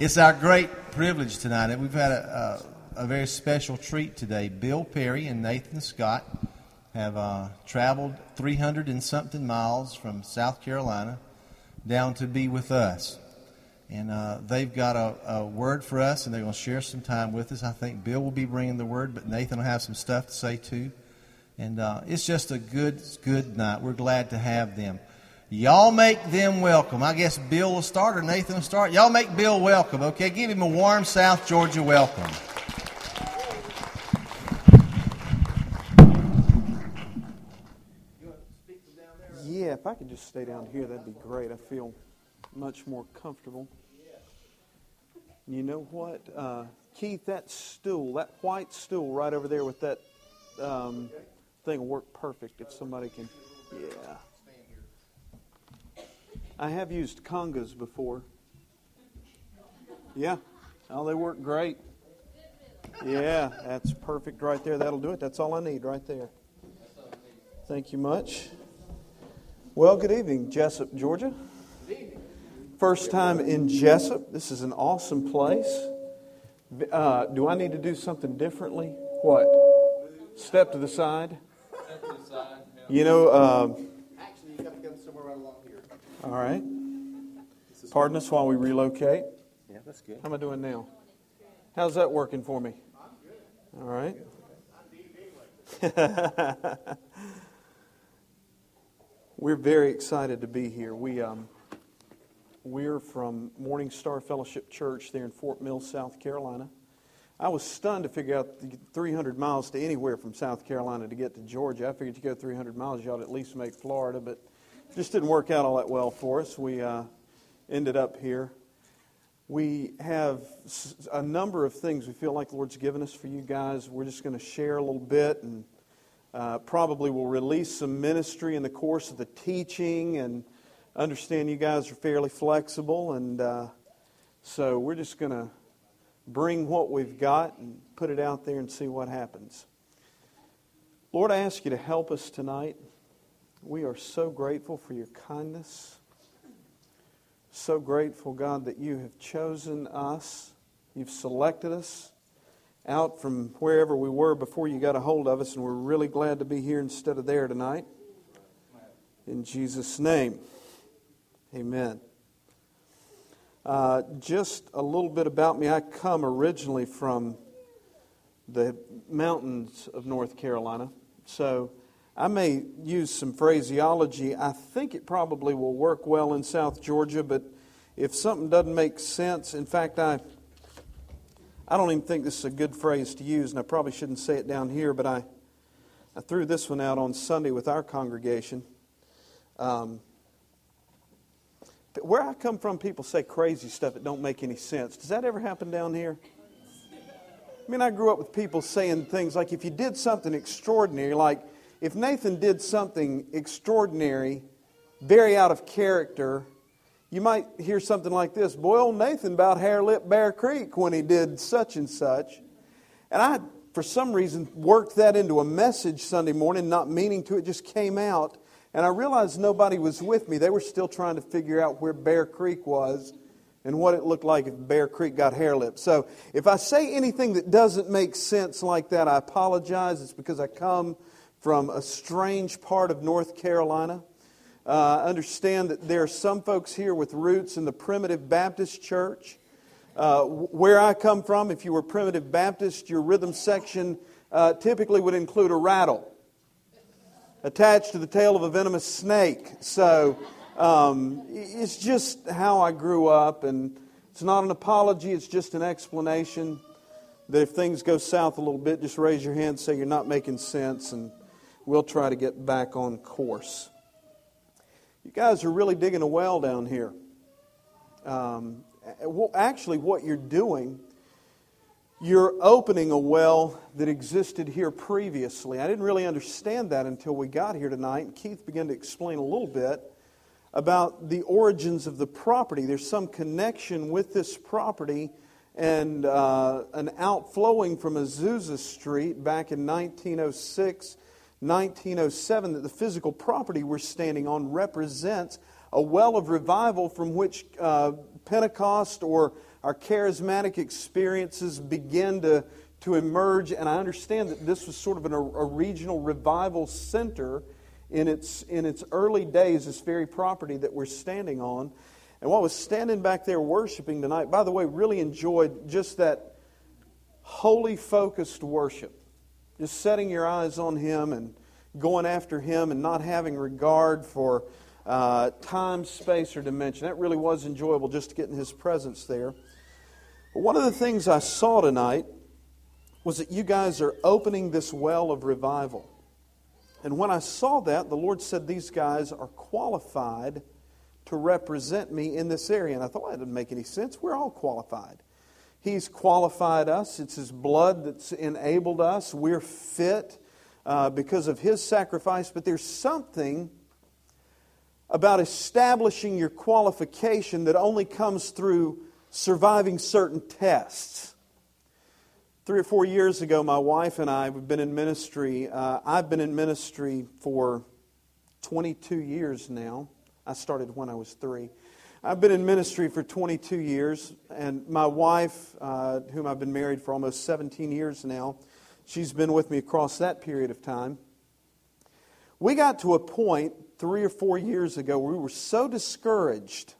It's our great privilege tonight. We've had a, a, a very special treat today. Bill Perry and Nathan Scott have uh, traveled 300 and something miles from South Carolina down to be with us. And uh, they've got a, a, word for us, and they're going to share some time with us. I think Bill will be bringing the word, but Nathan will have some stuff to say too. And uh, it's just a good, good night. We're glad to have them. Y'all make them welcome. I guess Bill will start or Nathan will start. Y'all make Bill welcome, okay? Give him a warm South Georgia welcome. Yeah, if I could just stay down here, that'd be great. I feel much more comfortable. You know what? Uh, Keith, that stool, that white stool right over there with that um, thing will work perfect if somebody can. Yeah. I have used congas before. Yeah. Oh, they work great. Yeah, that's perfect right there. That'll do it. That's all I need right there. Thank you much. Well, good evening, Jesup, Georgia. First time in Jesup. This is an awesome place. Uh, do I need to do something differently? What? Step to the side. You know. Uh, Actually, you got to go somewhere right along here. All right. Pardon us while we relocate. Yeah, that's good. How am I doing now? How's that working for me? All right. We're very excited to be here. We um, we're from MorningStar Fellowship Church there in Fort Mill, South Carolina. I was stunned to figure out the 300 miles to anywhere from South Carolina to get to Georgia. I figured to go 300 miles, you ought to at least make Florida, but just didn't work out all that well for us. We uh, ended up here. We have a number of things we feel like the Lord's given us for you guys. We're just going to share a little bit and uh, probably will release some ministry in the course of the teaching and understand you guys are fairly flexible. And uh, so we're just going to bring what we've got and put it out there and see what happens. Lord, I ask you to help us tonight. We are so grateful for your kindness. So grateful, God, that you have chosen us. You've selected us out from wherever we were before you got a hold of us, and we're really glad to be here instead of there tonight. In Jesus' name, amen. Uh, just a little bit about me. I come originally from the mountains of North Carolina, so I may use some phraseology. I think it probably will work well in South Georgia, but if something doesn't make sense, in fact, I I don't even think this is a good phrase to use, and I probably shouldn't say it down here, but I, I threw this one out on Sunday with our congregation. Um, where I come from, people say crazy stuff that don't make any sense. Does that ever happen down here? I mean, I grew up with people saying things like if you did something extraordinary, like if Nathan did something extraordinary, very out of character, you might hear something like this Boy, old Nathan about hair lip Bear Creek when he did such and such. And I, for some reason, worked that into a message Sunday morning, not meaning to. It just came out. And I realized nobody was with me. They were still trying to figure out where Bear Creek was and what it looked like if Bear Creek got hair lip. So if I say anything that doesn't make sense like that, I apologize. It's because I come from a strange part of North Carolina. Uh, understand that there are some folks here with roots in the primitive Baptist church. Uh, where I come from, if you were primitive Baptist, your rhythm section uh, typically would include a rattle attached to the tail of a venomous snake. So um, it's just how I grew up, and it's not an apology, it's just an explanation that if things go south a little bit, just raise your hand, say you're not making sense, and we'll try to get back on course. You guys are really digging a well down here. Um, well, actually, what you're doing, you're opening a well that existed here previously. I didn't really understand that until we got here tonight, and Keith began to explain a little bit about the origins of the property. There's some connection with this property and uh, an outflowing from Azusa Street back in 1906 1907 that the physical property we're standing on represents a well of revival from which uh, Pentecost or our charismatic experiences begin to, to emerge. And I understand that this was sort of an, a, regional revival center in its, in its early days, this very property that we're standing on. And while I was standing back there worshiping tonight, by the way, really enjoyed just that holy focused worship. Just setting your eyes on Him and going after Him and not having regard for uh, time, space, or dimension. That really was enjoyable just to get in His presence there. But one of the things I saw tonight was that you guys are opening this well of revival. And when I saw that, the Lord said these guys are qualified to represent me in this area. And I thought, well, that doesn't make any sense. We're all qualified. He's qualified us, it's His blood that's enabled us. We're fit uh, because of His sacrifice. But there's something about establishing your qualification that only comes through surviving certain tests. Three or four years ago, my wife and I have been in ministry. Uh, I've been in ministry for 22 years now. I started when I was three. I've been in ministry for 22 years, and my wife, uh, whom I've been married for almost 17 years now, she's been with me across that period of time. We got to a point three or four years ago where we were so discouraged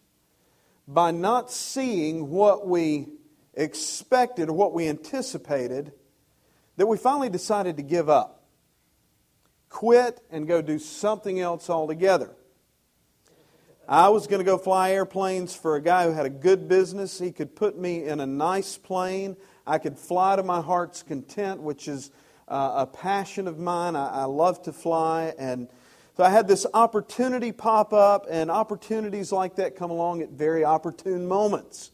by not seeing what we expected or what we anticipated that we finally decided to give up, quit, and go do something else altogether. I was going to go fly airplanes for a guy who had a good business. He could put me in a nice plane. I could fly to my heart's content, which is uh, a passion of mine. I, I love to fly. And so I had this opportunity pop up, and opportunities like that come along at very opportune moments.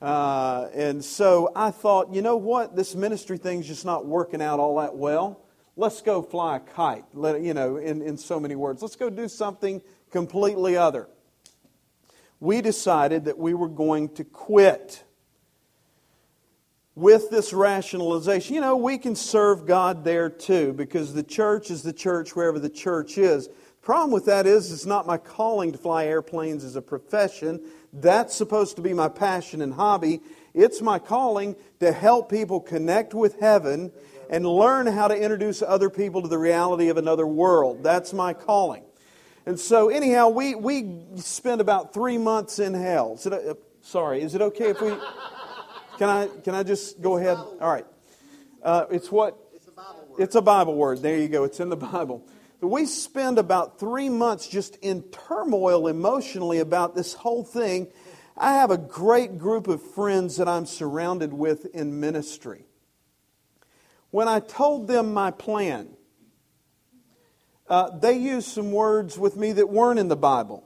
Uh, and so I thought, you know what? This ministry thing's just not working out all that well. Let's go fly a kite, Let, you know, in, in so many words. Let's go do something completely other. We decided that we were going to quit with this rationalization. You know, we can serve God there too because the church is the church wherever the church is. The problem with that is it's not my calling to fly airplanes as a profession. That's supposed to be my passion and hobby. It's my calling to help people connect with heaven and learn how to introduce other people to the reality of another world. That's my calling. And so, anyhow, we, we spent about three months in hell. Is it, uh, sorry, is it okay if we. Can I, can I just go ahead? All right. Uh, it's what? It's a Bible word. It's a Bible word. There you go. It's in the Bible. But we spend about three months just in turmoil emotionally about this whole thing. I have a great group of friends that I'm surrounded with in ministry. When I told them my plan, uh, they used some words with me that weren't in the Bible.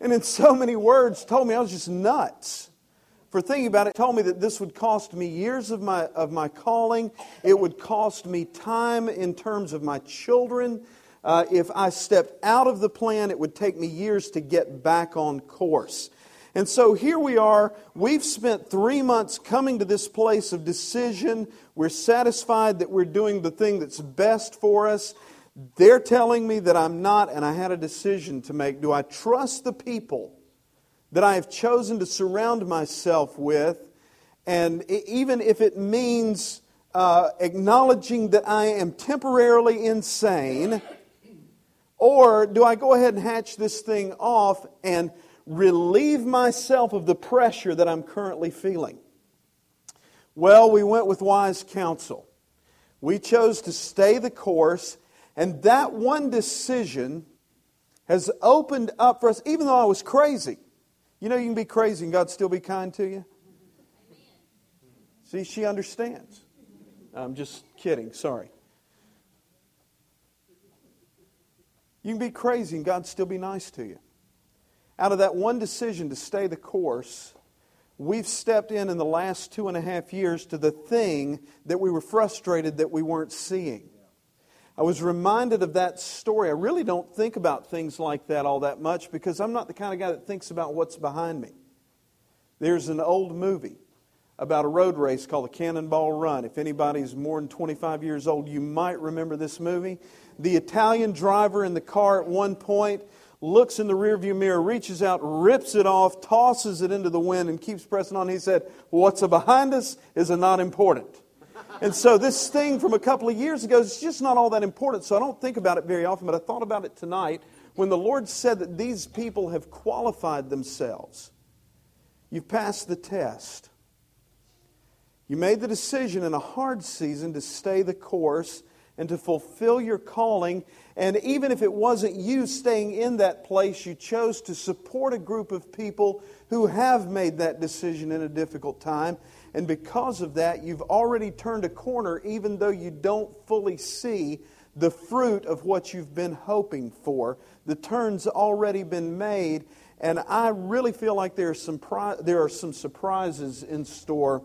and in so many words, told me I was just nuts for thinking about it, told me that this would cost me years of my, of my calling. It would cost me time in terms of my children. Uh, if I stepped out of the plan, it would take me years to get back on course. And so here we are. We've spent three months coming to this place of decision. We're satisfied that we're doing the thing that's best for us. They're telling me that I'm not, and I had a decision to make. Do I trust the people? that I have chosen to surround myself with, and even if it means uh, acknowledging that I am temporarily insane, or do I go ahead and hatch this thing off and relieve myself of the pressure that I'm currently feeling? Well, we went with wise counsel. We chose to stay the course, and that one decision has opened up for us, even though I was crazy. You know, you can be crazy and God still be kind to you. See, she understands. I'm just kidding. Sorry. You can be crazy and God still be nice to you. Out of that one decision to stay the course, we've stepped in in the last two and a half years to the thing that we were frustrated that we weren't seeing. I was reminded of that story. I really don't think about things like that all that much because I'm not the kind of guy that thinks about what's behind me. There's an old movie about a road race called the Cannonball Run. If anybody's more than 25 years old, you might remember this movie. The Italian driver in the car at one point looks in the rearview mirror, reaches out, rips it off, tosses it into the wind, and keeps pressing on. He said, What's behind us is not important. And so this thing from a couple of years ago is just not all that important, so I don't think about it very often, but I thought about it tonight when the Lord said that these people have qualified themselves. You've passed the test. You made the decision in a hard season to stay the course and to fulfill your calling. And even if it wasn't you staying in that place, you chose to support a group of people who have made that decision in a difficult time. And because of that, you've already turned a corner, even though you don't fully see the fruit of what you've been hoping for. The turn's already been made. And I really feel like there are some, there are some surprises in store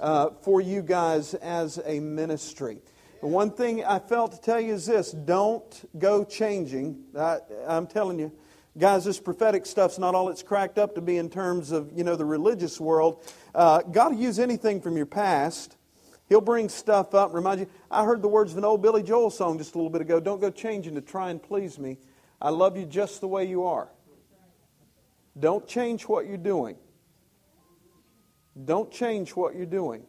uh, for you guys as a ministry. The one thing I felt to tell you is this don't go changing. I, I'm telling you, guys, this prophetic stuff's not all it's cracked up to be in terms of, you know, the religious world. Uh, God will use anything from your past. He'll bring stuff up, remind you. I heard the words of an old Billy Joel song just a little bit ago. Don't go changing to try and please me. I love you just the way you are. Don't change what you're doing. Don't change what you're doing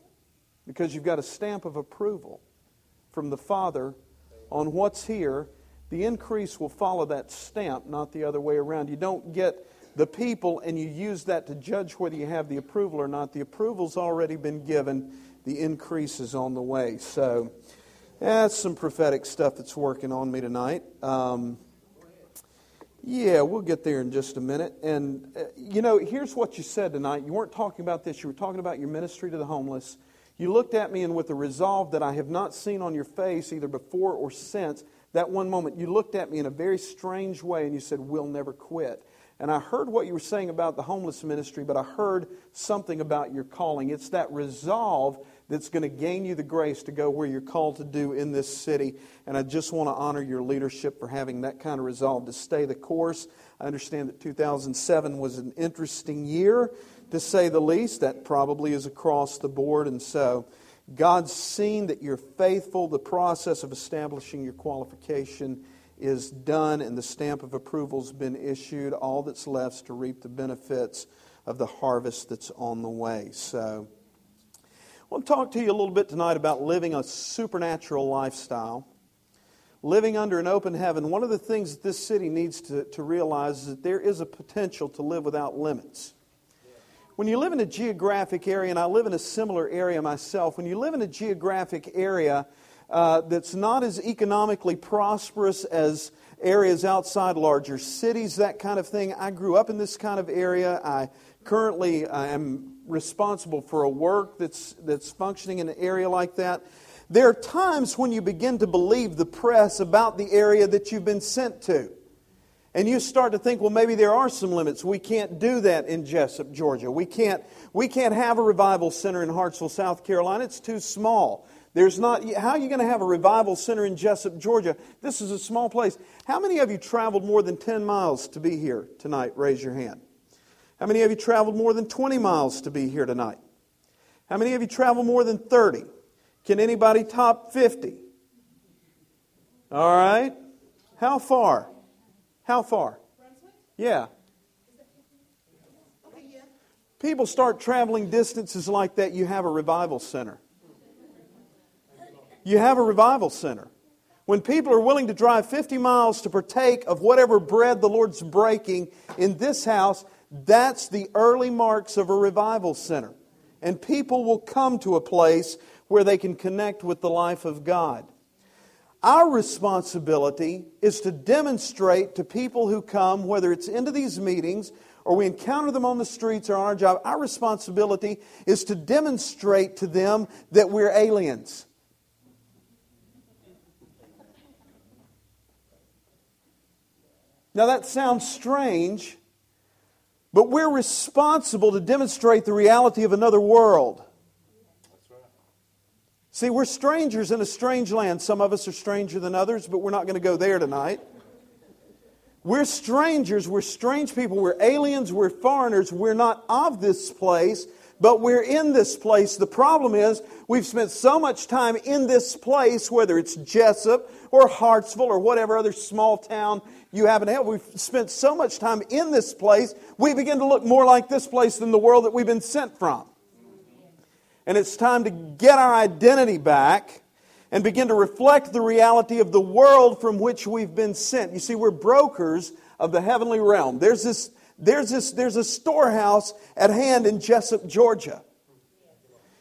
because you've got a stamp of approval from the Father on what's here, the increase will follow that stamp, not the other way around. You don't get the people and you use that to judge whether you have the approval or not. The approval's already been given, the increase is on the way. So, that's some prophetic stuff that's working on me tonight. Um, yeah, we'll get there in just a minute. And, uh, you know, here's what you said tonight. You weren't talking about this, you were talking about your ministry to the homeless. You looked at me and with a resolve that I have not seen on your face either before or since, that one moment, you looked at me in a very strange way and you said, We'll never quit. And I heard what you were saying about the homeless ministry, but I heard something about your calling. It's that resolve that's going to gain you the grace to go where you're called to do in this city. And I just want to honor your leadership for having that kind of resolve to stay the course. I understand that 2007 was an interesting year to say the least. That probably is across the board. And so God's seen that you're faithful. The process of establishing your qualification is done, and the stamp of approval's been issued. All that's left is to reap the benefits of the harvest that's on the way. So I want to talk to you a little bit tonight about living a supernatural lifestyle living under an open heaven, one of the things that this city needs to, to realize is that there is a potential to live without limits. When you live in a geographic area, and I live in a similar area myself, when you live in a geographic area uh, that's not as economically prosperous as areas outside larger cities, that kind of thing, I grew up in this kind of area. I currently I am responsible for a work that's, that's functioning in an area like that. There are times when you begin to believe the press about the area that you've been sent to. And you start to think, well, maybe there are some limits. We can't do that in Jesup, Georgia. We can't, we can't have a revival center in Hartsville, South Carolina. It's too small. There's not, how are you going to have a revival center in Jesup, Georgia? This is a small place. How many of you traveled more than 10 miles to be here tonight? Raise your hand. How many of you traveled more than 20 miles to be here tonight? How many of you traveled more than 30? Can anybody top 50? All right. How far? How far? Yeah. People start traveling distances like that, you have a revival center. You have a revival center. When people are willing to drive 50 miles to partake of whatever bread the Lord's breaking in this house, that's the early marks of a revival center. And people will come to a place where they can connect with the life of God. Our responsibility is to demonstrate to people who come, whether it's into these meetings or we encounter them on the streets or on our job, our responsibility is to demonstrate to them that we're aliens. Now that sounds strange, but we're responsible to demonstrate the reality of another world. See, we're strangers in a strange land. Some of us are stranger than others, but we're not going to go there tonight. We're strangers. We're strange people. We're aliens. We're foreigners. We're not of this place, but we're in this place. The problem is we've spent so much time in this place, whether it's Jesup or Hartsville or whatever other small town you happen to have. We've spent so much time in this place, we begin to look more like this place than the world that we've been sent from. And it's time to get our identity back and begin to reflect the reality of the world from which we've been sent. You see, we're brokers of the heavenly realm. There's this there's, this, there's a storehouse at hand in Jesup, Georgia.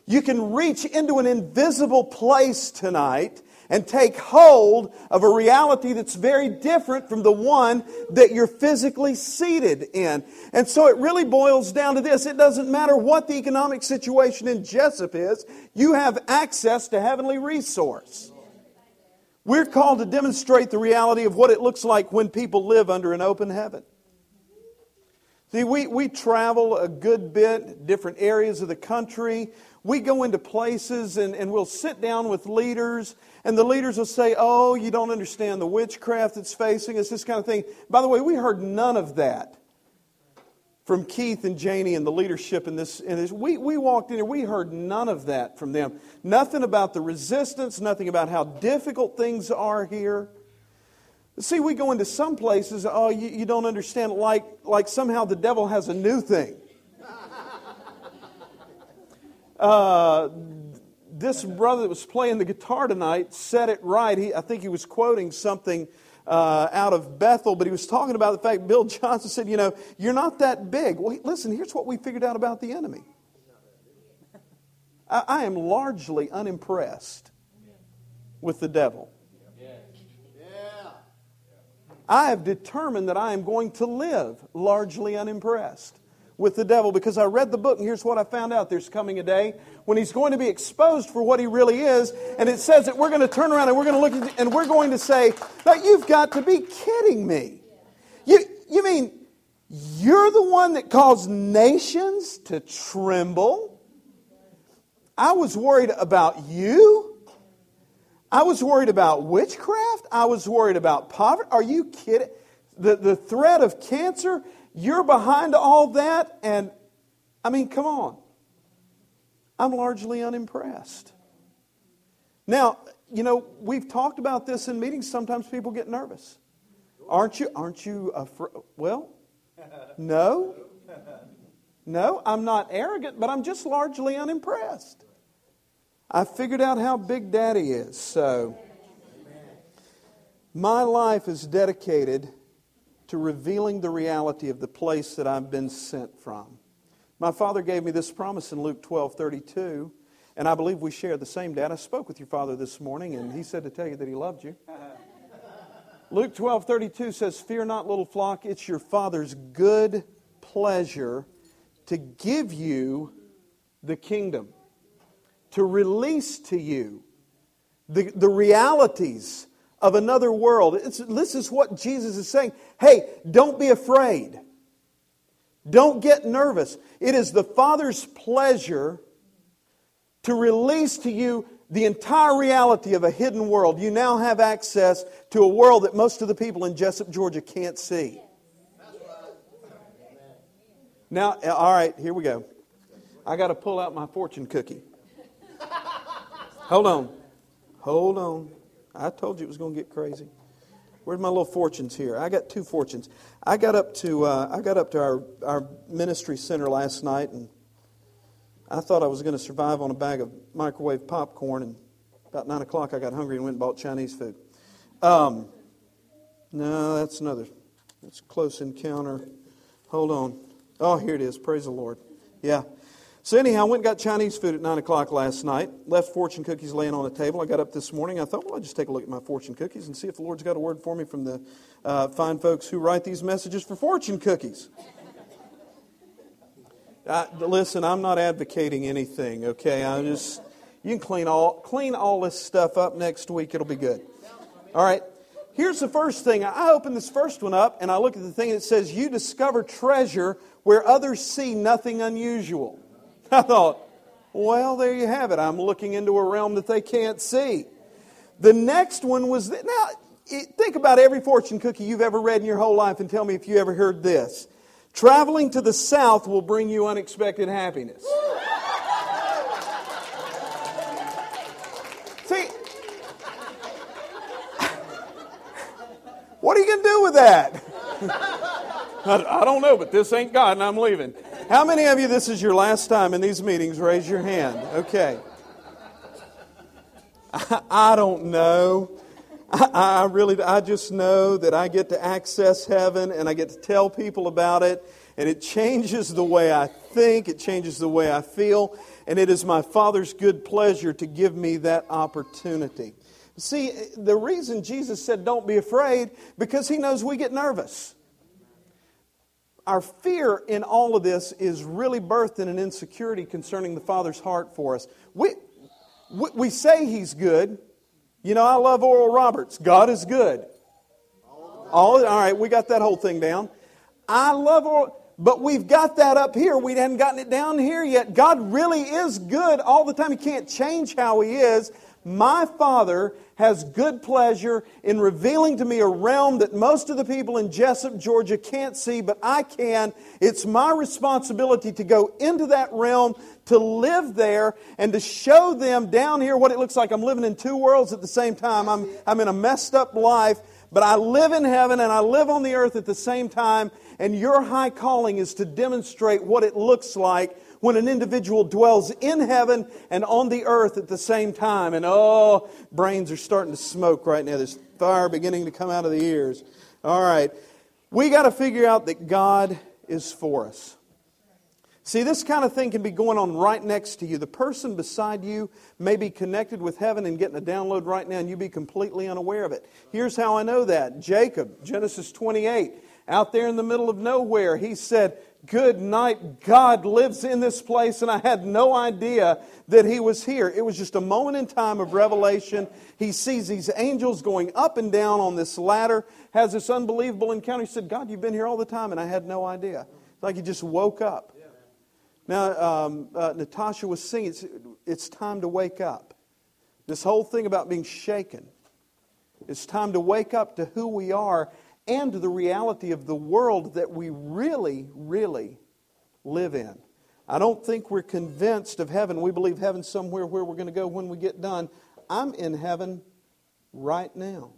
You can reach into an invisible place tonight and take hold of a reality that's very different from the one that you're physically seated in. And so it really boils down to this. It doesn't matter what the economic situation in Jesup is, you have access to heavenly resource. We're called to demonstrate the reality of what it looks like when people live under an open heaven. See, we, we travel a good bit, different areas of the country. We go into places and, and we'll sit down with leaders, and the leaders will say, Oh, you don't understand the witchcraft that's facing us, this kind of thing. By the way, we heard none of that from Keith and Janie and the leadership in this. In this. We, we walked in here, we heard none of that from them. Nothing about the resistance, nothing about how difficult things are here. See, we go into some places, oh, you, you don't understand, like, like somehow the devil has a new thing. Uh, this brother that was playing the guitar tonight said it right. He, I think he was quoting something uh, out of Bethel, but he was talking about the fact Bill Johnson said, You know, you're not that big. Well, listen, here's what we figured out about the enemy. I, I am largely unimpressed with the devil. I have determined that I am going to live largely unimpressed with the devil because I read the book and here's what I found out. There's coming a day when he's going to be exposed for what he really is. And it says that we're going to turn around and we're going to look at, and we're going to say, that you've got to be kidding me. You, you mean you're the one that caused nations to tremble? I was worried about you? I was worried about witchcraft. I was worried about poverty. Are you kidding? The, the threat of cancer, you're behind all that. And I mean, come on. I'm largely unimpressed. Now, you know, we've talked about this in meetings. Sometimes people get nervous. Aren't you? Aren't you afraid? Well, no. No, I'm not arrogant, but I'm just largely unimpressed. I figured out how big daddy is. So, my life is dedicated to revealing the reality of the place that I've been sent from. My father gave me this promise in Luke 12 32, and I believe we share the same dad. I spoke with your father this morning, and he said to tell you that he loved you. Luke 12 32 says, Fear not, little flock, it's your father's good pleasure to give you the kingdom to release to you the, the realities of another world. It's, this is what Jesus is saying. Hey, don't be afraid. Don't get nervous. It is the Father's pleasure to release to you the entire reality of a hidden world. You now have access to a world that most of the people in Jesup, Georgia can't see. Now, all right, here we go. I got to pull out my fortune cookie. Hold on. Hold on. I told you it was going to get crazy. Where's my little fortunes here? I got two fortunes. I got up to uh, I got up to our our ministry center last night, and I thought I was going to survive on a bag of microwave popcorn. And about nine o'clock, I got hungry and went and bought Chinese food. Um, no, that's another. That's close encounter. Hold on. Oh, here it is. Praise the Lord. Yeah. So, anyhow, I went and got Chinese food at 9 o'clock last night. Left fortune cookies laying on the table. I got up this morning. I thought, well, I'll just take a look at my fortune cookies and see if the Lord's got a word for me from the uh, fine folks who write these messages for fortune cookies. Listen, I'm not advocating anything, okay? I just, you can clean all, clean all this stuff up next week. It'll be good. All right. Here's the first thing. I open this first one up and I look at the thing that says, You discover treasure where others see nothing unusual. I thought, well, there you have it. I'm looking into a realm that they can't see. The next one was that, now, it, think about every fortune cookie you've ever read in your whole life and tell me if you ever heard this. Traveling to the south will bring you unexpected happiness. See, what are you going to do with that? I, I don't know, but this ain't God, and I'm leaving. How many of you, this is your last time in these meetings? Raise your hand. Okay. I, I don't know. I, I really, I just know that I get to access heaven and I get to tell people about it, and it changes the way I think, it changes the way I feel, and it is my Father's good pleasure to give me that opportunity. See, the reason Jesus said, Don't be afraid, because He knows we get nervous. Our fear in all of this is really birthed in an insecurity concerning the Father's heart for us. We, we, we say He's good. You know, I love Oral Roberts. God is good. All, all right, we got that whole thing down. I love Oral. But we've got that up here. We hadn't gotten it down here yet. God really is good all the time. He can't change how He is. My Father has good pleasure in revealing to me a realm that most of the people in Jesup, Georgia can't see, but I can. It's my responsibility to go into that realm, to live there, and to show them down here what it looks like. I'm living in two worlds at the same time. I'm, I'm in a messed up life, but I live in heaven and I live on the earth at the same time. And your high calling is to demonstrate what it looks like when an individual dwells in heaven and on the earth at the same time. And oh, brains are starting to smoke right now. There's fire beginning to come out of the ears. All right. We got to figure out that God is for us. See, this kind of thing can be going on right next to you. The person beside you may be connected with heaven and getting a download right now, and you be completely unaware of it. Here's how I know that Jacob, Genesis 28, out there in the middle of nowhere, he said, good night. God lives in this place, and I had no idea that He was here. It was just a moment in time of revelation. He sees these angels going up and down on this ladder, has this unbelievable encounter. He said, God, you've been here all the time, and I had no idea. It's like he just woke up. Now, um, uh, Natasha was singing, it's, it's time to wake up. This whole thing about being shaken. It's time to wake up to who we are and the reality of the world that we really, really live in. I don't think we're convinced of heaven. We believe heaven's somewhere where we're going to go when we get done. I'm in heaven right now.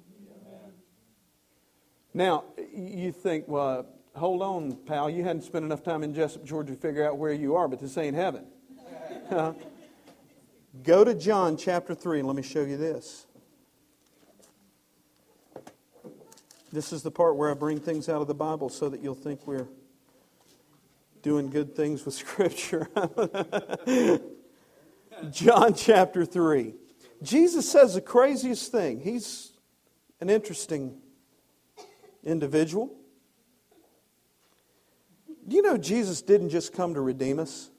Now, you think, well, hold on, pal. You hadn't spent enough time in Jesup, Georgia to figure out where you are, but this ain't heaven. Go to John chapter 3 and let me show you this. This is the part where I bring things out of the Bible so that you'll think we're doing good things with Scripture. John chapter 3. Jesus says the craziest thing. He's an interesting individual. Do you know Jesus didn't just come to redeem us?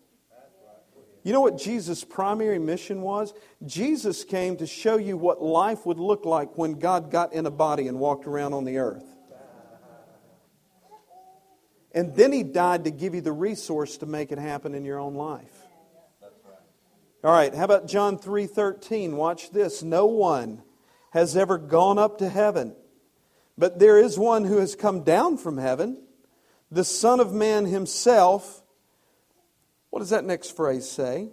You know what Jesus' primary mission was? Jesus came to show you what life would look like when God got in a body and walked around on the earth. And then he died to give you the resource to make it happen in your own life. All right, how about John 3:13? Watch this. No one has ever gone up to heaven, but there is one who has come down from heaven, the Son of man himself what does that next phrase say?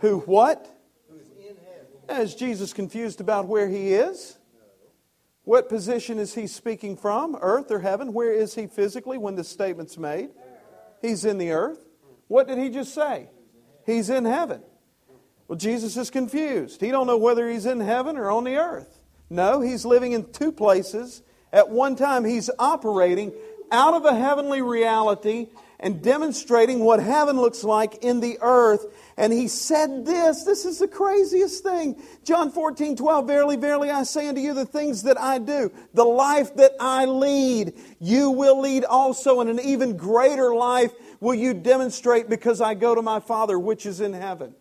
Who what? Is Jesus confused about where he is? What position is he speaking from? Earth or heaven? Where is he physically when this statement's made? He's in the earth. What did he just say? He's in heaven. Well, Jesus is confused. He don't know whether he's in heaven or on the earth. No, he's living in two places at one time. He's operating out of a heavenly reality and demonstrating what heaven looks like in the earth. And he said this this is the craziest thing. John 14, 12, Verily, verily, I say unto you, the things that I do, the life that I lead, you will lead also, and an even greater life will you demonstrate because I go to my Father which is in heaven.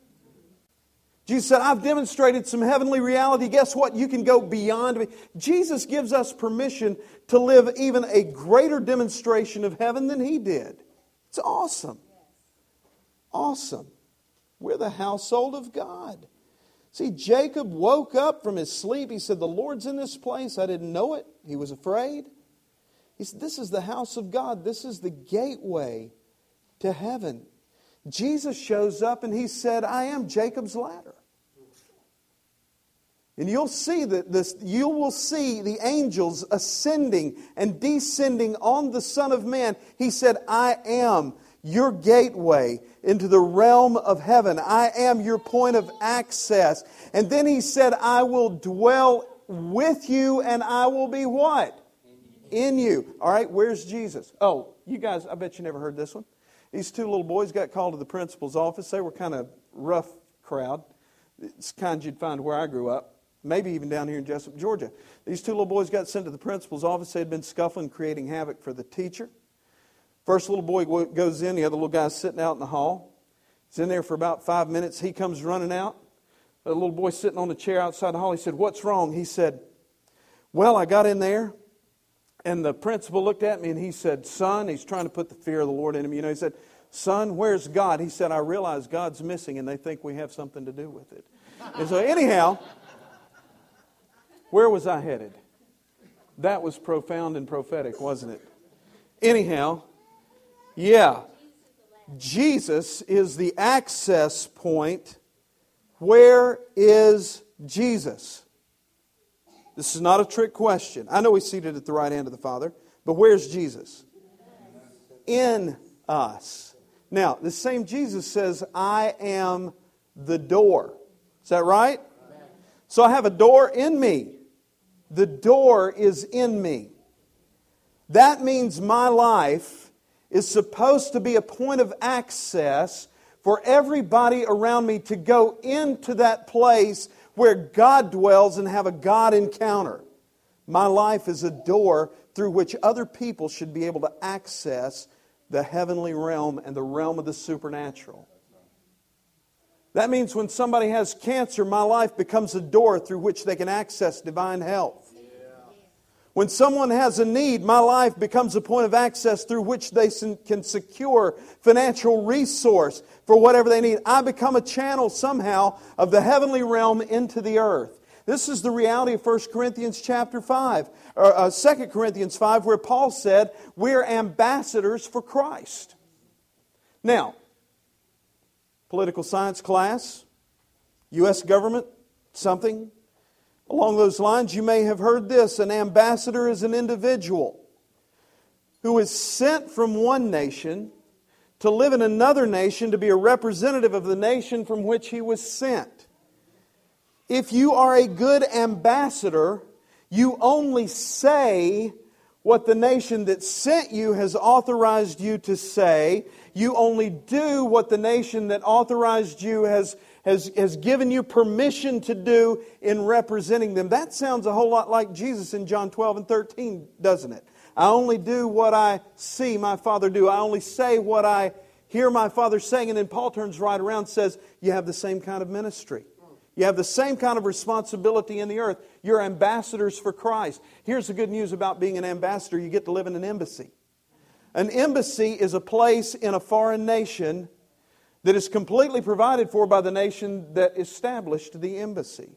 Jesus said, I've demonstrated some heavenly reality. Guess what? You can go beyond me. Jesus gives us permission to live even a greater demonstration of heaven than he did. It's awesome. Awesome. We're the household of God. See, Jacob woke up from his sleep. He said, The Lord's in this place. I didn't know it. He was afraid. He said, This is the house of God. This is the gateway to heaven. Jesus shows up and he said, I am Jacob's ladder. And you'll see that this, you will see the angels ascending and descending on the Son of Man. He said, I am your gateway into the realm of heaven. I am your point of access. And then he said, I will dwell with you and I will be what? In you. All right, where's Jesus? Oh, you guys, I bet you never heard this one. These two little boys got called to the principal's office. They were kind of rough crowd. It's kind you'd find where I grew up maybe even down here in Jesup, Georgia. These two little boys got sent to the principal's office. They had been scuffling, creating havoc for the teacher. First little boy goes in, the other little guy's sitting out in the hall. He's in there for about five minutes. He comes running out. The little boy sitting on the chair outside the hall. He said, What's wrong? He said, Well, I got in there, and the principal looked at me and he said, Son, he's trying to put the fear of the Lord in him. You know, he said, Son, where's God? He said, I realize God's missing, and they think we have something to do with it. And so, anyhow, where was I headed? That was profound and prophetic, wasn't it? Anyhow, yeah, Jesus is the access point. Where is Jesus? This is not a trick question. I know he's seated at the right hand of the Father, but where's Jesus? In us. Now, the same Jesus says, I am the door. Is that right? So I have a door in me. The door is in me. That means my life is supposed to be a point of access for everybody around me to go into that place where God dwells and have a God encounter. My life is a door through which other people should be able to access the heavenly realm and the realm of the supernatural. That means when somebody has cancer, my life becomes a door through which they can access divine health. When someone has a need, my life becomes a point of access through which they can secure financial resource for whatever they need. I become a channel somehow of the heavenly realm into the earth. This is the reality of 1 Corinthians chapter 5, or uh, 2 Corinthians 5, where Paul said, We're ambassadors for Christ. Now, political science class, U.S. government, something. Along those lines, you may have heard this an ambassador is an individual who is sent from one nation to live in another nation to be a representative of the nation from which he was sent. If you are a good ambassador, you only say what the nation that sent you has authorized you to say. You only do what the nation that authorized you has, has, has given you permission to do in representing them. That sounds a whole lot like Jesus in John 12 and 13, doesn't it? I only do what I see my Father do. I only say what I hear my Father saying. And then Paul turns right around and says, You have the same kind of ministry. You have the same kind of responsibility in the earth. You're ambassadors for Christ. Here's the good news about being an ambassador you get to live in an embassy. An embassy is a place in a foreign nation that is completely provided for by the nation that established the embassy.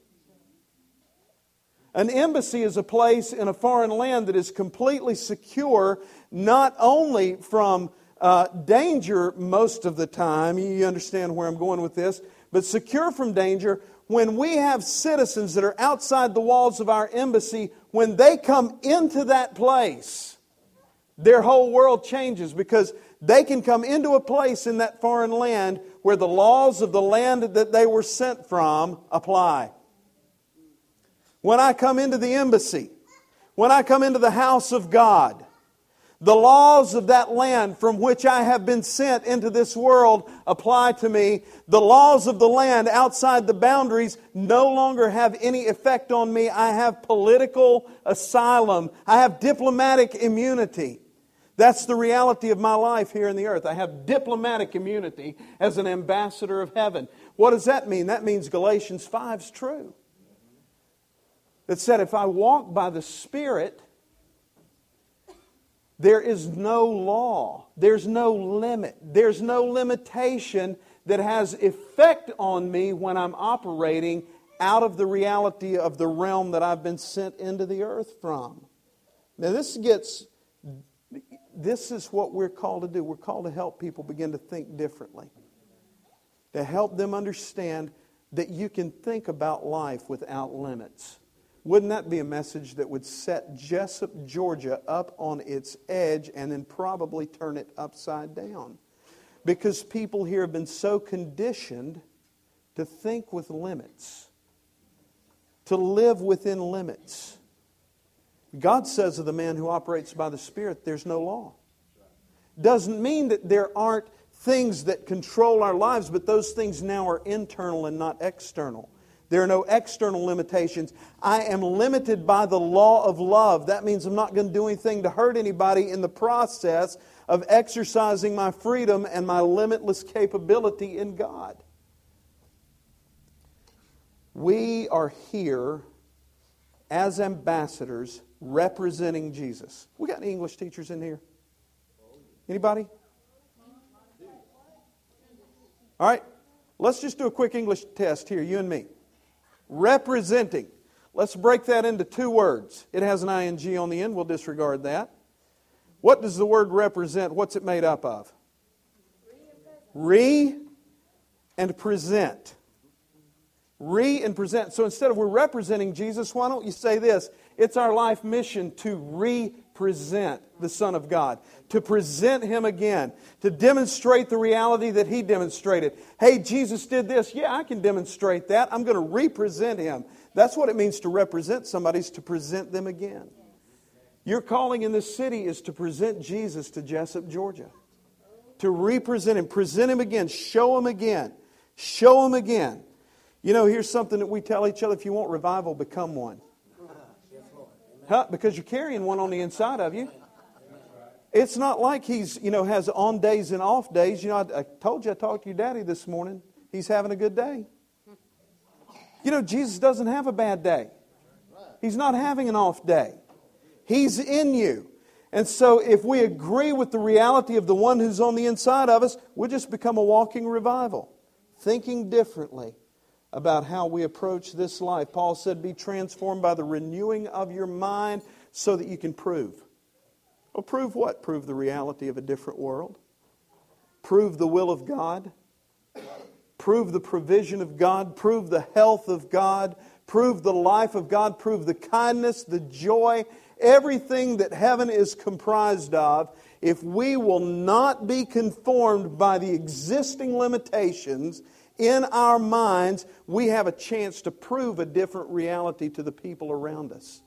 An embassy is a place in a foreign land that is completely secure, not only from uh, danger most of the time, you understand where I'm going with this, but secure from danger when we have citizens that are outside the walls of our embassy, when they come into that place, their whole world changes because they can come into a place in that foreign land where the laws of the land that they were sent from apply. When I come into the embassy, when I come into the house of God, the laws of that land from which I have been sent into this world apply to me. The laws of the land outside the boundaries no longer have any effect on me. I have political asylum. I have diplomatic immunity. That's the reality of my life here in the earth. I have diplomatic immunity as an ambassador of heaven. What does that mean? That means Galatians 5 is true. That said, if I walk by the Spirit, there is no law, there's no limit, there's no limitation that has effect on me when I'm operating out of the reality of the realm that I've been sent into the earth from. Now, this gets this is what we're called to do. We're called to help people begin to think differently, to help them understand that you can think about life without limits. Wouldn't that be a message that would set Jesup, Georgia up on its edge and then probably turn it upside down? Because people here have been so conditioned to think with limits, to live within limits. God says of the man who operates by the Spirit, there's no law. Doesn't mean that there aren't things that control our lives, but those things now are internal and not external. There are no external limitations. I am limited by the law of love. That means I'm not going to do anything to hurt anybody in the process of exercising my freedom and my limitless capability in God. We are here as ambassadors representing Jesus. We got any English teachers in here? Anybody? All right, let's just do a quick English test here, you and me. Representing. Let's break that into two words. It has an ing on the end. We'll disregard that. What does the word represent? What's it made up of? Re and present. Re and present. So instead of we're representing Jesus, why don't you say this? It's our life mission to represent the Son of God, to present Him again, to demonstrate the reality that He demonstrated. Hey, Jesus did this. Yeah, I can demonstrate that. I'm going to represent Him. That's what it means to represent somebody, is to present them again. Your calling in this city is to present Jesus to Jesup, Georgia. To represent Him, present Him again, show Him again, show Him again. You know, here's something that we tell each other if you want revival, become one. Huh? Because you're carrying one on the inside of you. It's not like he's, you know, has on days and off days. You know, I, I told you I talked to your daddy this morning. He's having a good day. You know, Jesus doesn't have a bad day. He's not having an off day. He's in you. And so, if we agree with the reality of the one who's on the inside of us, we'll just become a walking revival, thinking differently about how we approach this life. Paul said, Be transformed by the renewing of your mind so that you can prove. Well, prove what? Prove the reality of a different world. Prove the will of God. Prove the provision of God. Prove the health of God. Prove the life of God. Prove the kindness, the joy, everything that heaven is comprised of. If we will not be conformed by the existing limitations in our minds, we have a chance to prove a different reality to the people around us.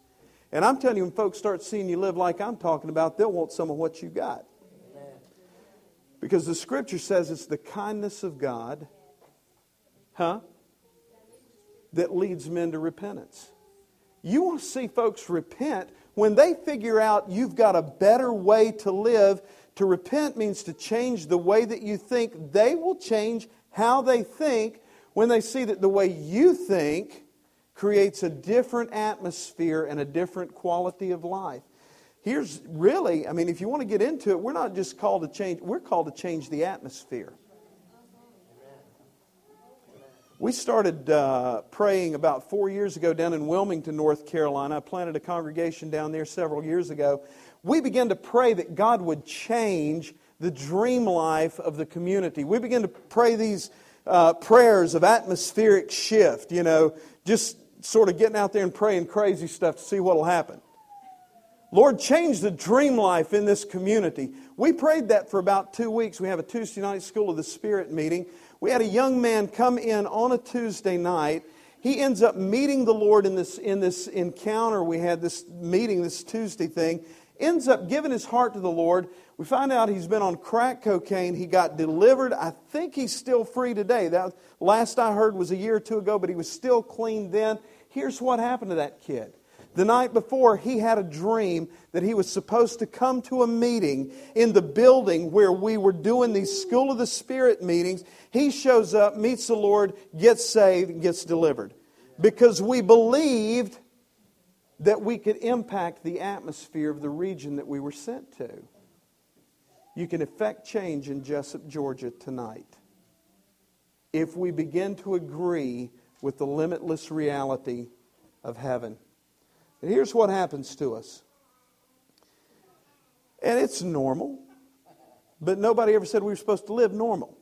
And I'm telling you, when folks start seeing you live like I'm talking about, they'll want some of what you got. Because the scripture says it's the kindness of God, huh, that leads men to repentance. You want to see folks repent when they figure out you've got a better way to live. To repent means to change the way that you think. They will change how they think when they see that the way you think creates a different atmosphere and a different quality of life. Here's really, I mean, if you want to get into it, we're not just called to change, we're called to change the atmosphere. We started uh, praying about four years ago down in Wilmington, North Carolina. I planted a congregation down there several years ago. We began to pray that God would change the dream life of the community. We begin to pray these uh, prayers of atmospheric shift, you know, just sort of getting out there and praying crazy stuff to see what will happen. Lord, change the dream life in this community. We prayed that for about two weeks. We have a Tuesday night School of the Spirit meeting. We had a young man come in on a Tuesday night. He ends up meeting the Lord in this, in this encounter. We had this meeting, this Tuesday thing. Ends up giving his heart to the Lord. We find out he's been on crack cocaine. He got delivered. I think he's still free today. That last I heard was a year or two ago, but he was still clean then. Here's what happened to that kid. The night before, he had a dream that he was supposed to come to a meeting in the building where we were doing these School of the Spirit meetings. He shows up, meets the Lord, gets saved, and gets delivered. Because we believed that we could impact the atmosphere of the region that we were sent to. You can effect change in Jesup, Georgia tonight if we begin to agree with the limitless reality of heaven. And here's what happens to us. And it's normal, but nobody ever said we were supposed to live normal.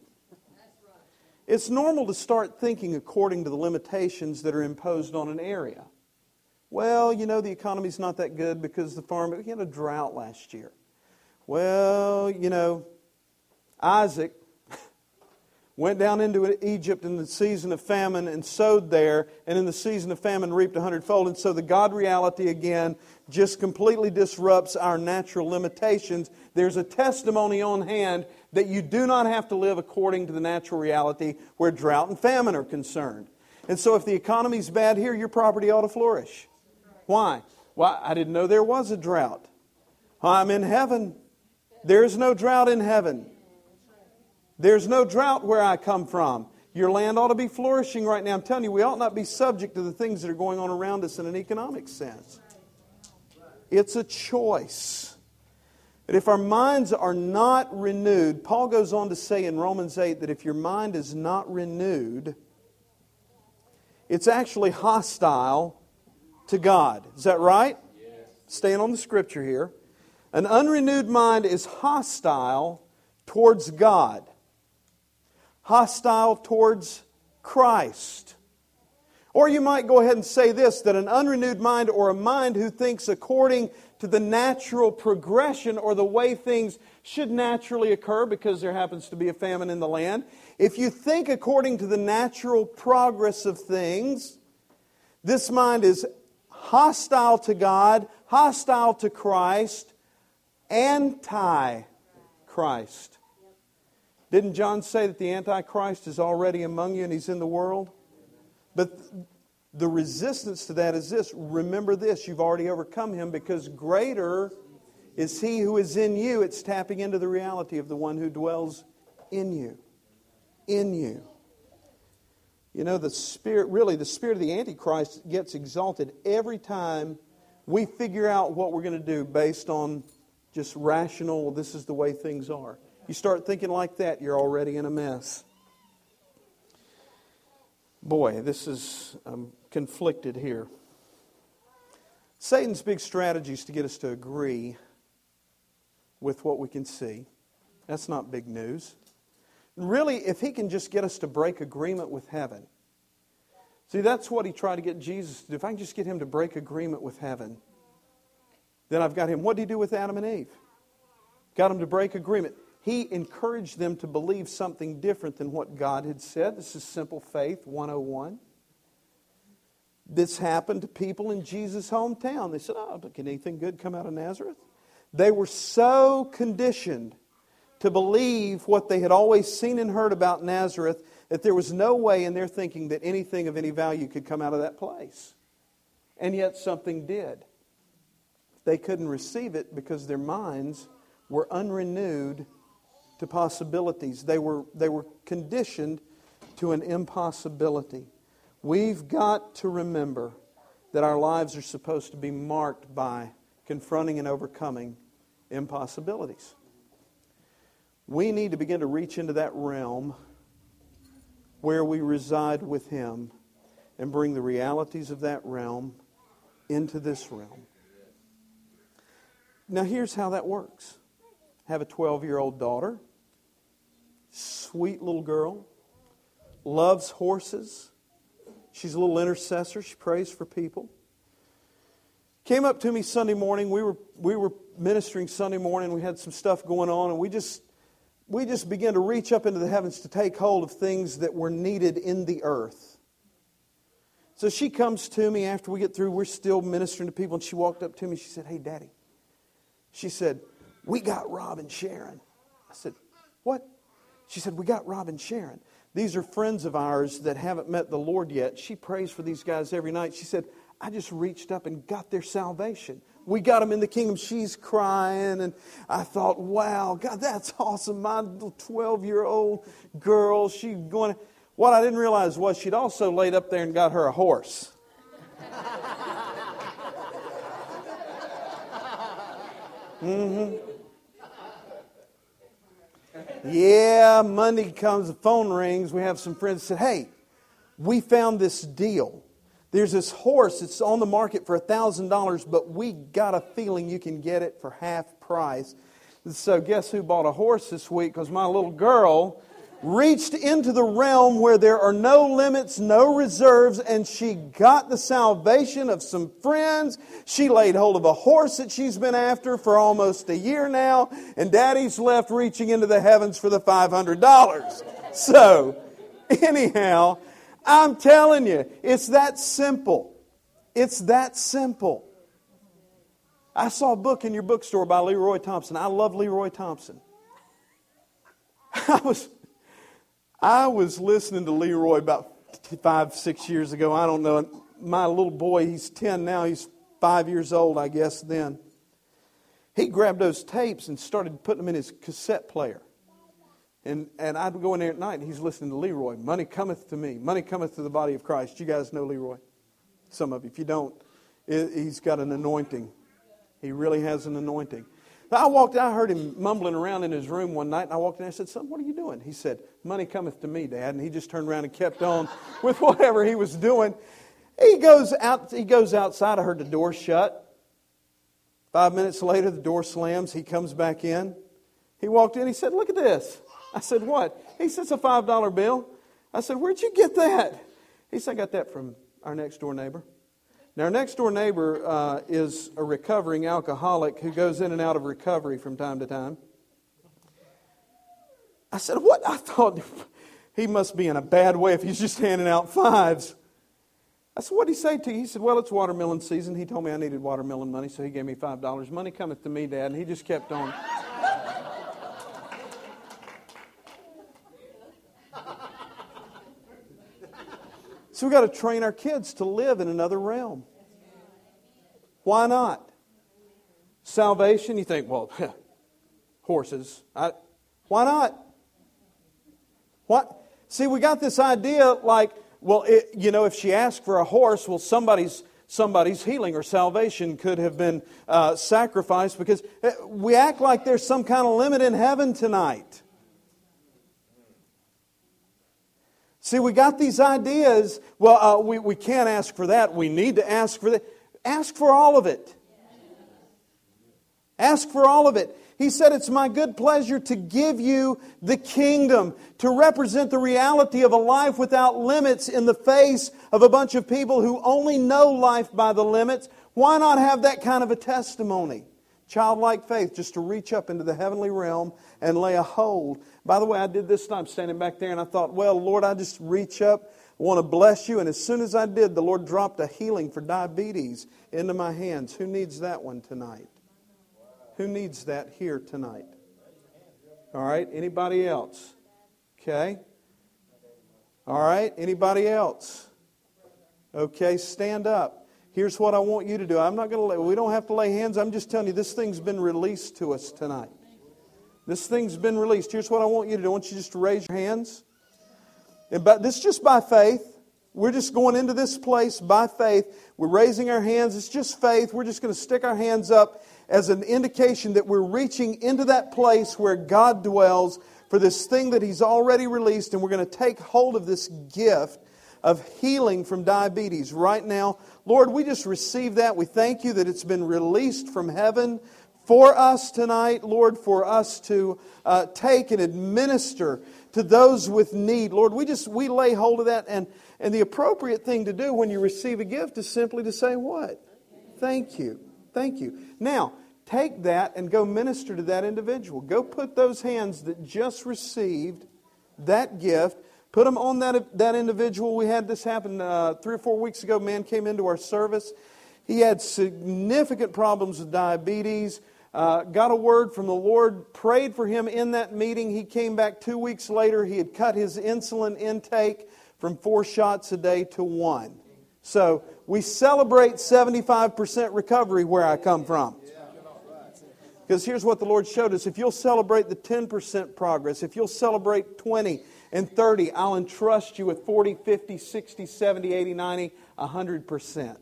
it's normal to start thinking according to the limitations that are imposed on an area. Well, you know, the economy's not that good because the farm, we had a drought last year. Well, you know, Isaac went down into Egypt in the season of famine and sowed there, and in the season of famine reaped a hundredfold. And so the God reality again just completely disrupts our natural limitations. There's a testimony on hand that you do not have to live according to the natural reality where drought and famine are concerned. And so if the economy's bad here, your property ought to flourish. Why? Why? I didn't know there was a drought. I'm in heaven. There's no drought in heaven. There's no drought where I come from. Your land ought to be flourishing right now. I'm telling you, we ought not be subject to the things that are going on around us in an economic sense. It's a choice. But if our minds are not renewed, Paul goes on to say in Romans 8 that if your mind is not renewed, it's actually hostile to God. Is that right? Yes. Staying on the scripture here. An unrenewed mind is hostile towards God, hostile towards Christ. Or you might go ahead and say this that an unrenewed mind or a mind who thinks according to the natural progression or the way things should naturally occur because there happens to be a famine in the land. If you think according to the natural progress of things, this mind is hostile to God, hostile to Christ, anti Christ. Didn't John say that the Antichrist is already among you and he's in the world? But the resistance to that is this remember this, you've already overcome him because greater is he who is in you. It's tapping into the reality of the one who dwells in you. In you. You know, the spirit, really, the spirit of the Antichrist gets exalted every time we figure out what we're going to do based on just rational, this is the way things are. You start thinking like that, you're already in a mess. Boy, this is um, conflicted here. Satan's big strategy is to get us to agree with what we can see. That's not big news. Really, if he can just get us to break agreement with heaven. See, that's what he tried to get Jesus to do. If I can just get him to break agreement with heaven, then I've got him. What did he do with Adam and Eve? Got him to break agreement. He encouraged them to believe something different than what God had said. This is simple faith 101. This happened to people in Jesus' hometown. They said, Oh, but can anything good come out of Nazareth? They were so conditioned to believe what they had always seen and heard about Nazareth that there was no way in their thinking that anything of any value could come out of that place. And yet something did. They couldn't receive it because their minds were unrenewed to possibilities. They were, they were conditioned to an impossibility. We've got to remember that our lives are supposed to be marked by confronting and overcoming impossibilities we need to begin to reach into that realm where we reside with Him and bring the realities of that realm into this realm. Now, here's how that works have a 12 year old daughter, sweet little girl, loves horses. She's a little intercessor. She prays for people. Came up to me Sunday morning. We were, we were ministering Sunday morning. We had some stuff going on, and we just we just began to reach up into the heavens to take hold of things that were needed in the earth. So she comes to me after we get through, we're still ministering to people, and she walked up to me. She said, Hey, Daddy. She said, We got Rob and Sharon. I said, What? She said, We got Rob and Sharon. These are friends of ours that haven't met the Lord yet. She prays for these guys every night. She said, I just reached up and got their salvation we got them in the kingdom. She's crying. And I thought, wow, God, that's awesome. My 12 year old girl, she's going. What I didn't realize was she'd also laid up there and got her a horse. mm-hmm. Yeah, Monday comes, the phone rings. We have some friends said, hey, we found this deal. There's this horse, it's on the market for $1,000, but we got a feeling you can get it for half price. So, guess who bought a horse this week? Because my little girl reached into the realm where there are no limits, no reserves, and she got the salvation of some friends. She laid hold of a horse that she's been after for almost a year now, and daddy's left reaching into the heavens for the $500. So, anyhow, I'm telling you, it's that simple. It's that simple. I saw a book in your bookstore by Leroy Thompson. I love Leroy Thompson. I was I was listening to Leroy about five, six years ago. I don't know. My little boy, he's 10 now. He's five years old, I guess, then. He grabbed those tapes and started putting them in his cassette player. And, and I'd go in there at night and he's listening to Leroy. Money cometh to me. Money cometh to the body of Christ. You guys know Leroy? Some of you. If you don't, he's got an anointing. He really has an anointing. I walked, I heard him mumbling around in his room one night, and I walked in and I said, Son, what are you doing? He said, Money cometh to me, Dad. And he just turned around and kept on with whatever he was doing. He goes out, he goes outside. I heard the door shut. Five minutes later, the door slams. He comes back in. He walked in, he said, Look at this. I said, What? He said, It's a $5 bill. I said, Where'd you get that? He said, I got that from our next door neighbor. Now, our next door neighbor uh, is a recovering alcoholic who goes in and out of recovery from time to time. I said, What? I thought he must be in a bad way if he's just handing out fives. I said, What did he say to you? He said, Well, it's watermelon season. He told me I needed watermelon money, so he gave me $5. Money cometh to me, Dad. And he just kept on. So we've got to train our kids to live in another realm. Why not? Salvation, you think, well, horses. I, why not? What? See, we got this idea like, well, it, you know, if she asked for a horse, well, somebody's somebody's healing or salvation could have been uh, sacrificed because uh, we act like there's some kind of limit in heaven tonight. See, we got these ideas. Well, uh, we, we can't ask for that. We need to ask for that. Ask for all of it. Ask for all of it. He said, It's my good pleasure to give you the kingdom, to represent the reality of a life without limits in the face of a bunch of people who only know life by the limits. Why not have that kind of a testimony? Childlike faith, just to reach up into the heavenly realm and lay a hold. By the way, I did this time standing back there and I thought, well, Lord, I just reach up, want to bless you. And as soon as I did, the Lord dropped a healing for diabetes into my hands. Who needs that one tonight? Who needs that here tonight? All right, anybody else? Okay. All right, anybody else? Okay, stand up. Here's what I want you to do. I'm not going to lay, we don't have to lay hands. I'm just telling you, this thing's been released to us tonight. This thing's been released. Here's what I want you to do. I want you just to raise your hands. And but this is just by faith. We're just going into this place by faith. We're raising our hands. It's just faith. We're just going to stick our hands up as an indication that we're reaching into that place where God dwells for this thing that He's already released, and we're going to take hold of this gift of healing from diabetes right now. Lord, we just receive that. We thank you that it's been released from heaven for us tonight, Lord, for us to uh, take and administer to those with need. Lord, we just we lay hold of that and and the appropriate thing to do when you receive a gift is simply to say what? Thank you. Thank you. Now, take that and go minister to that individual. Go put those hands that just received that gift, put them on that, that individual. We had this happen uh, three or four weeks ago. A man came into our service. He had significant problems with diabetes. Uh, got a word from the Lord, prayed for him in that meeting. He came back two weeks later. He had cut his insulin intake from four shots a day to one. So we celebrate 75% recovery where I come from. Because here's what the Lord showed us if you'll celebrate the 10% progress, if you'll celebrate 20 and 30, I'll entrust you with 40, 50, 60, 70, 80, 90, 100%.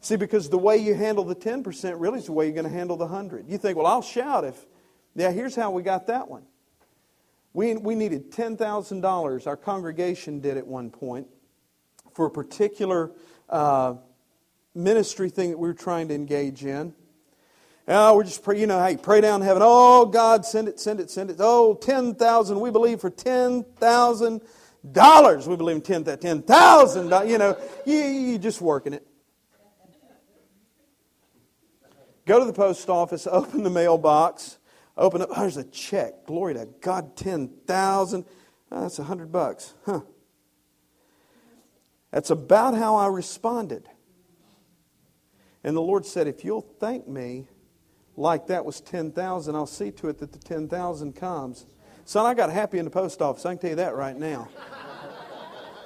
See, because the way you handle the 10% really is the way you're going to handle the 100. You think, well, I'll shout if. Yeah, here's how we got that one. We, we needed $10,000. Our congregation did at one point for a particular uh, ministry thing that we were trying to engage in. Oh, we're just pray, you know, hey, pray down heaven. Oh, God, send it, send it, send it. Oh, 10,000, we believe for 10,000 dollars. We believe in 10,000, 10, you know, you, you just working it. Go to the post office, open the mailbox, open up, oh, there's a check. Glory to God, 10,000. Oh, that's a 100 bucks. Huh. That's about how I responded. And the Lord said, If you'll thank me like that was 10,000, I'll see to it that the 10,000 comes. Son, I got happy in the post office. I can tell you that right now.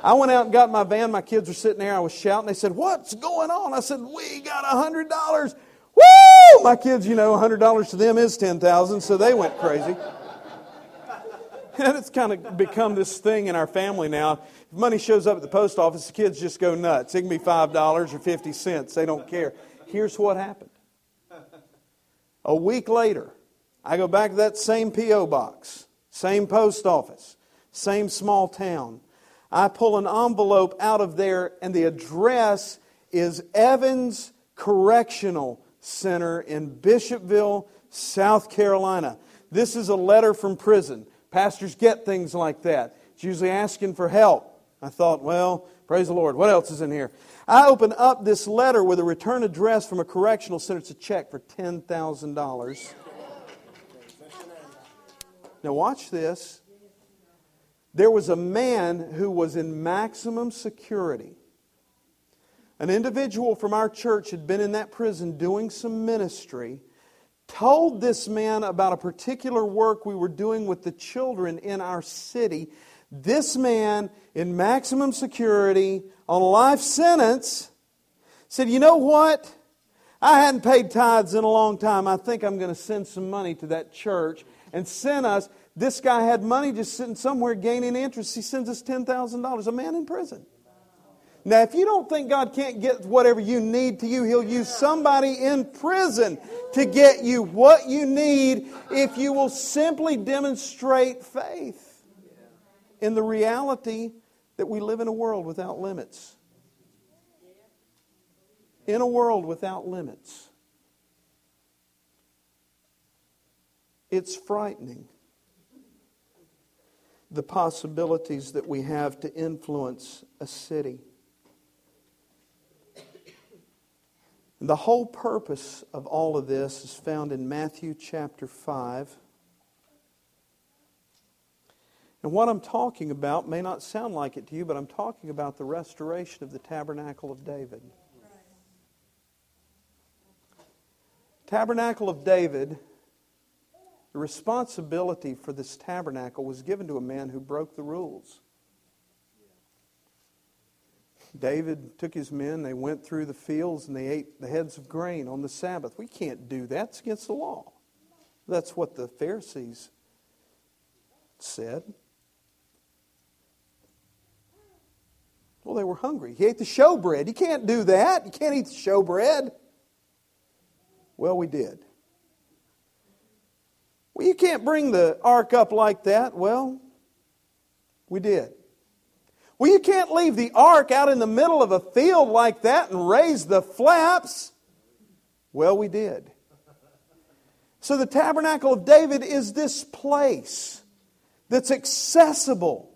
I went out and got my van. My kids were sitting there. I was shouting. They said, What's going on? I said, We got a $100. Woo! My kids, you know, $100 to them is 10000 so they went crazy. And it's kind of become this thing in our family now. If money shows up at the post office, the kids just go nuts. It can be $5 or 50 cents. They don't care. Here's what happened. A week later, I go back to that same P.O. box, same post office, same small town. I pull an envelope out of there, and the address is Evans Correctional Center in Bishopville, South Carolina. This is a letter from prison. Pastors get things like that. It's usually asking for help. I thought, well, praise the Lord. What else is in here? I open up this letter with a return address from a correctional center. It's a check for $10,000. Now, watch this. There was a man who was in maximum security. An individual from our church had been in that prison doing some ministry, told this man about a particular work we were doing with the children in our city. This man, in maximum security, on a life sentence, said, You know what? I hadn't paid tithes in a long time. I think I'm going to send some money to that church and send us. This guy had money just sitting somewhere gaining interest. He sends us $10,000, a man in prison. Now, if you don't think God can't get whatever you need to you, He'll use somebody in prison to get you what you need if you will simply demonstrate faith in the reality that we live in a world without limits. In a world without limits. It's frightening the possibilities that we have to influence a city. The whole purpose of all of this is found in Matthew chapter 5. And what I'm talking about may not sound like it to you, but I'm talking about the restoration of the tabernacle of David. Tabernacle of David, the responsibility for this tabernacle was given to a man who broke the rules. David took his men, they went through the fields, and they ate the heads of grain on the Sabbath. We can't do that, it's against the law. That's what the Pharisees said. Well, they were hungry. He ate the showbread. You can't do that. You can't eat the showbread. Well, we did. Well, you can't bring the ark up like that. Well, we did. Well, you can't leave the ark out in the middle of a field like that and raise the flaps. Well, we did. So the tabernacle of David is this place that's accessible.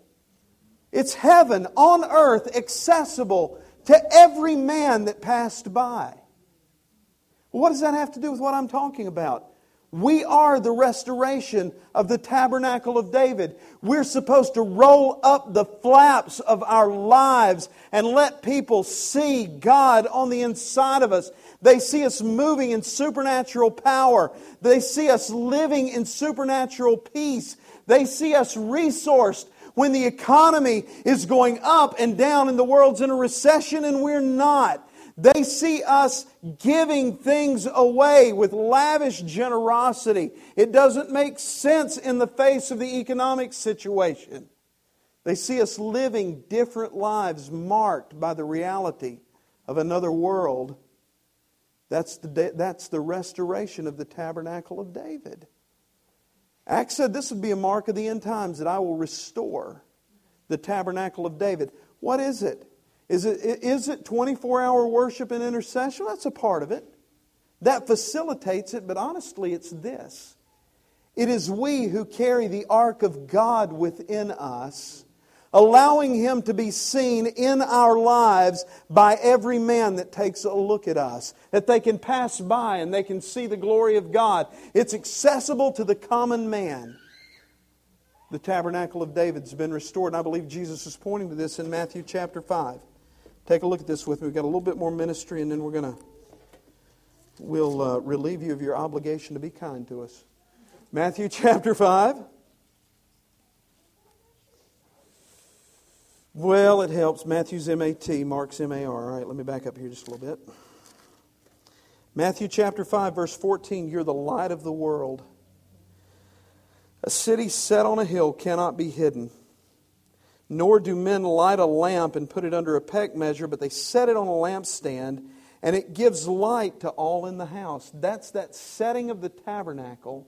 It's heaven on earth, accessible to every man that passed by. What does that have to do with what I'm talking about? We are the restoration of the tabernacle of David. We're supposed to roll up the flaps of our lives and let people see God on the inside of us. They see us moving in supernatural power. They see us living in supernatural peace. They see us resourced when the economy is going up and down and the world's in a recession and we're not. They see us giving things away with lavish generosity. It doesn't make sense in the face of the economic situation. They see us living different lives marked by the reality of another world. That's the, that's the restoration of the tabernacle of David. Acts said this would be a mark of the end times that I will restore the tabernacle of David. What is it? Is it, is it 24 hour worship and intercession? That's a part of it. That facilitates it, but honestly, it's this. It is we who carry the ark of God within us, allowing Him to be seen in our lives by every man that takes a look at us, that they can pass by and they can see the glory of God. It's accessible to the common man. The tabernacle of David's been restored, and I believe Jesus is pointing to this in Matthew chapter 5. Take a look at this with me. We've got a little bit more ministry, and then we're going to we'll uh, relieve you of your obligation to be kind to us. Matthew chapter 5. Well, it helps. Matthew's M A T, Mark's M A R. All right, let me back up here just a little bit. Matthew chapter 5, verse 14 You're the light of the world. A city set on a hill cannot be hidden. Nor do men light a lamp and put it under a peck measure, but they set it on a lampstand, and it gives light to all in the house. That's that setting of the tabernacle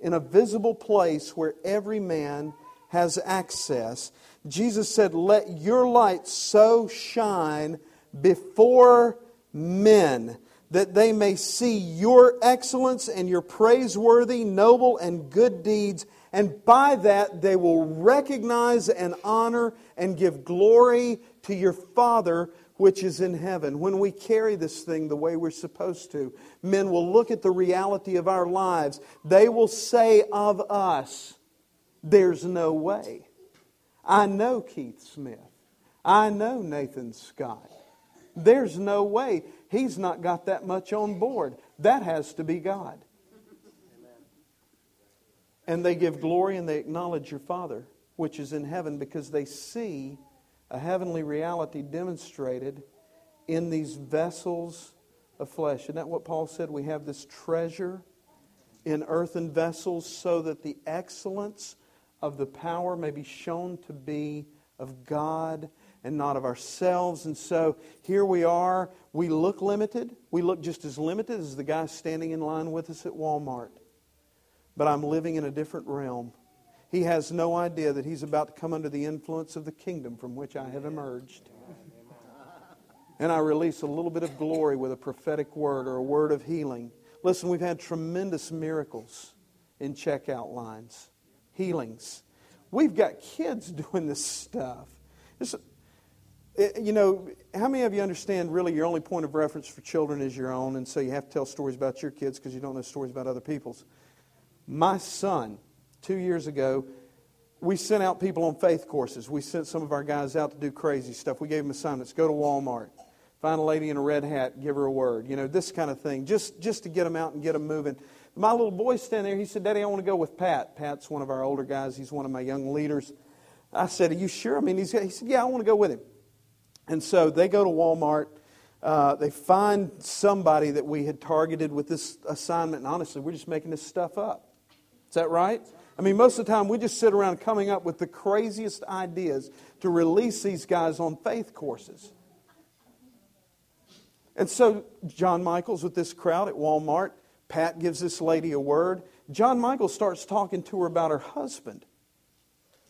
in a visible place where every man has access. Jesus said, Let your light so shine before men that they may see your excellence and your praiseworthy, noble, and good deeds, and by that they will recognize and honor and give glory to your Father which is in heaven. When we carry this thing the way we're supposed to, men will look at the reality of our lives. They will say of us, There's no way. I know Keith Smith. I know Nathan Scott. There's no way. He's not got that much on board. That has to be God. And they give glory and they acknowledge your Father, which is in heaven, because they see a heavenly reality demonstrated in these vessels of flesh. Isn't that what Paul said? We have this treasure in earthen vessels so that the excellence of the power may be shown to be of God and not of ourselves. And so here we are. We look limited. We look just as limited as the guy standing in line with us at Walmart. But I'm living in a different realm. He has no idea that he's about to come under the influence of the kingdom from which I have emerged. And I release a little bit of glory with a prophetic word or a word of healing. Listen, we've had tremendous miracles in checkout lines, healings. We've got kids doing this stuff. It's, eh, you know, how many of you understand really your only point of reference for children is your own, and so you have to tell stories about your kids because you don't know stories about other people's? My son, two years ago, we sent out people on faith courses. We sent some of our guys out to do crazy stuff. We gave them assignments go to Walmart, find a lady in a red hat, give her a word, you know, this kind of thing, just, just to get them out and get them moving. My little boy standing there, he said, Daddy, I want to go with Pat. Pat's one of our older guys, he's one of my young leaders. I said, Are you sure? I mean, he said, Yeah, I want to go with him. And so they go to Walmart. Uh, they find somebody that we had targeted with this assignment, and honestly, we're just making this stuff up. Is that right? I mean, most of the time we just sit around coming up with the craziest ideas to release these guys on faith courses. And so John Michaels with this crowd at Walmart, Pat gives this lady a word. John Michael starts talking to her about her husband.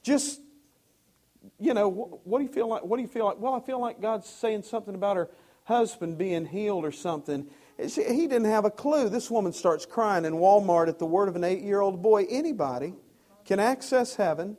Just, you know, what do you feel like? What do you feel like? Well, I feel like God's saying something about her husband being healed or something. He didn't have a clue. This woman starts crying in Walmart at the word of an eight year old boy. Anybody can access heaven.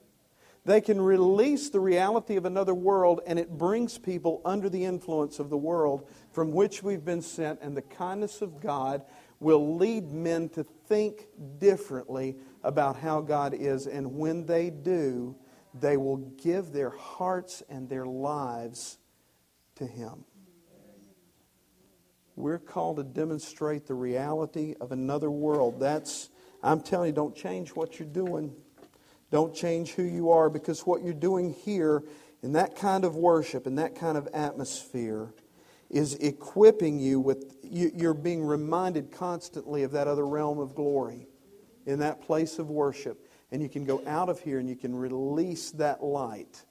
They can release the reality of another world, and it brings people under the influence of the world from which we've been sent. And the kindness of God will lead men to think differently about how God is. And when they do, they will give their hearts and their lives to Him. We're called to demonstrate the reality of another world. That's, I'm telling you, don't change what you're doing. Don't change who you are because what you're doing here in that kind of worship, in that kind of atmosphere, is equipping you with, you're being reminded constantly of that other realm of glory in that place of worship. And you can go out of here and you can release that light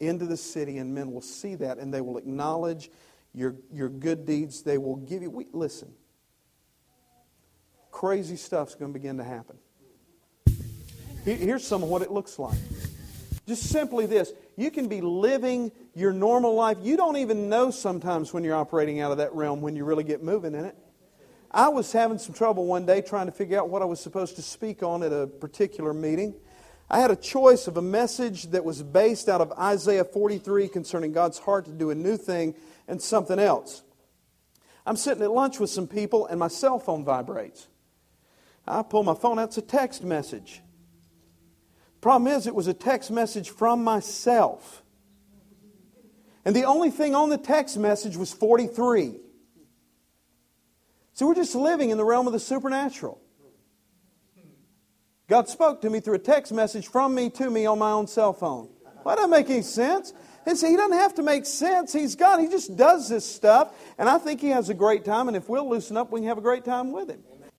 into the city, and men will see that and they will acknowledge your, your good deeds, they will give you. We, listen, crazy stuff's going to begin to happen. Here's some of what it looks like. Just simply this you can be living your normal life. You don't even know sometimes when you're operating out of that realm when you really get moving in it. I was having some trouble one day trying to figure out what I was supposed to speak on at a particular meeting. I had a choice of a message that was based out of Isaiah 43 concerning God's heart to do a new thing and something else. I'm sitting at lunch with some people and my cell phone vibrates. I pull my phone out, it's a text message. Problem is, it was a text message from myself. And the only thing on the text message was 43. So we're just living in the realm of the supernatural. God spoke to me through a text message from me to me on my own cell phone. Why doesn't make any sense? And see, he doesn't have to make sense. He's God. He just does this stuff. And I think he has a great time. And if we'll loosen up, we can have a great time with him.